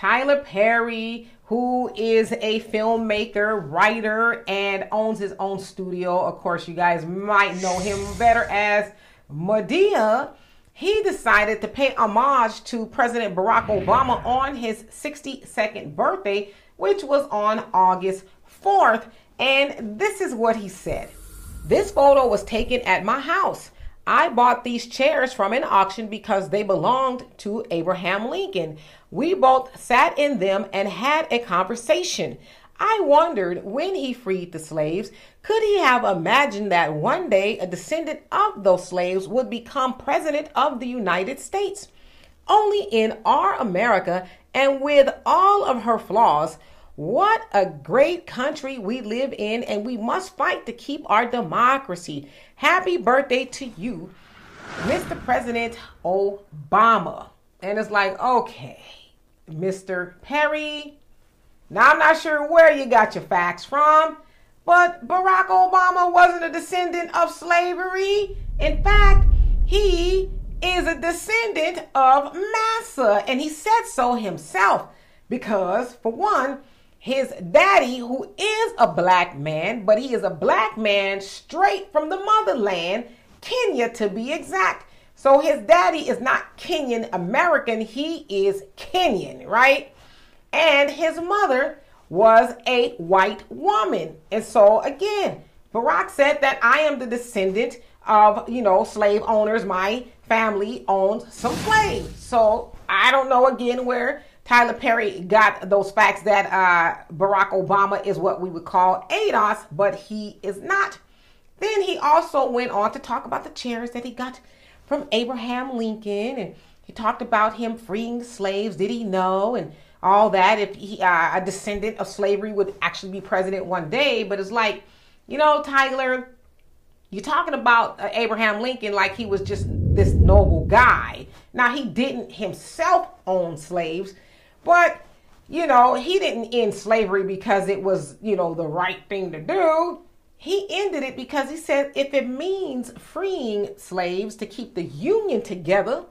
Tyler Perry, who is a filmmaker, writer, and owns his own studio. Of course, you guys might know him better as Madea. He decided to pay homage to President Barack Obama on his 62nd birthday, which was on August 4th. And this is what he said. This photo was taken at my house. I bought these chairs from an auction because they belonged to Abraham Lincoln. We both sat in them and had a conversation. I wondered when he freed the slaves, could he have imagined that one day a descendant of those slaves would become president of the United States? Only in our America, and with all of her flaws, what a great country we live in, and we must fight to keep our democracy. Happy birthday to you, Mr. President Obama. And it's like, okay, Mr. Perry. Now, I'm not sure where you got your facts from, but Barack Obama wasn't a descendant of slavery. In fact, he is a descendant of Massa, and he said so himself because, for one, his daddy, who is a black man, but he is a black man straight from the motherland, Kenya to be exact. So his daddy is not Kenyan American, he is Kenyan, right? And his mother was a white woman. And so again, Barack said that I am the descendant of, you know, slave owners. My family owned some slaves. So I don't know again where Tyler Perry got those facts that uh, Barack Obama is what we would call ADOS, but he is not. Then he also went on to talk about the chairs that he got from Abraham Lincoln, and he talked about him freeing the slaves. Did he know? And all that. If he, uh, a descendant of slavery would actually be president one day, but it's like, you know, Tyler, you're talking about uh, Abraham Lincoln like he was just this noble guy. Now, he didn't himself own slaves but, you know, he didn't end slavery because it was, you know, the right thing to do. He ended it because he said if it means freeing slaves to keep the union together,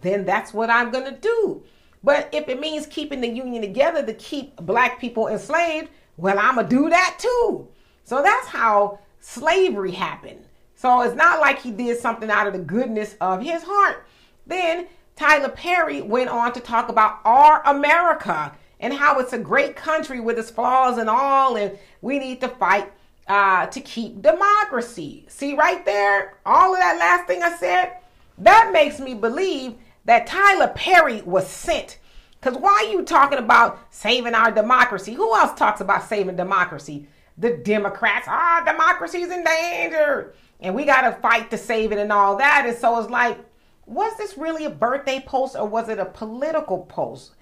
then that's what I'm going to do. But if it means keeping the union together to keep black people enslaved, well, I'm going to do that too. So that's how slavery happened. So it's not like he did something out of the goodness of his heart. Then Tyler Perry went on to talk about our America and how it's a great country with its flaws and all, and we need to fight uh, to keep democracy. See, right there, all of that last thing I said, that makes me believe that Tyler Perry was sent. Because why are you talking about saving our democracy? Who else talks about saving democracy? The Democrats. Ah, democracy's in danger. And we got to fight to save it and all that. And so it's like, was this really a birthday post or was it a political post?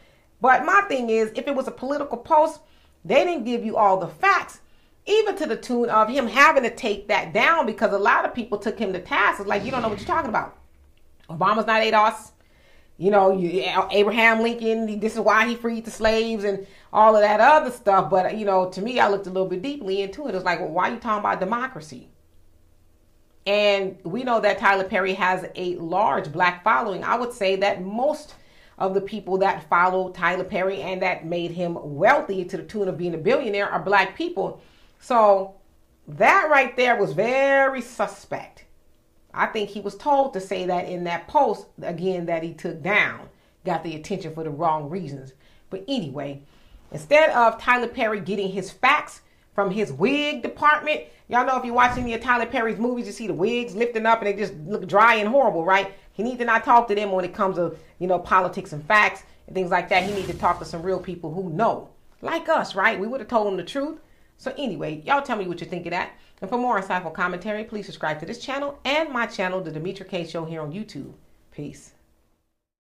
But my thing is, if it was a political post, they didn't give you all the facts, even to the tune of him having to take that down because a lot of people took him to task. It's like, you don't know what you're talking about. Obama's not ADOS. You know, you, Abraham Lincoln, this is why he freed the slaves and all of that other stuff. But, you know, to me, I looked a little bit deeply into it. It's like, well, why are you talking about democracy? And we know that Tyler Perry has a large black following. I would say that most of the people that follow Tyler Perry and that made him wealthy to the tune of being a billionaire are black people. So that right there was very suspect. I think he was told to say that in that post again that he took down, got the attention for the wrong reasons. But anyway, instead of Tyler Perry getting his facts from his wig department. Y'all know if you're watching the Tyler Perry's movies, you see the wigs lifting up and they just look dry and horrible, right? He needs to not talk to them when it comes to, you know, politics and facts and things like that. He needs to talk to some real people who know. Like us, right? We would have told him the truth. So anyway, y'all tell me what you think of that. And for more insightful commentary, please subscribe to this channel and my channel, The Demetra Kaye Show here on YouTube. Peace.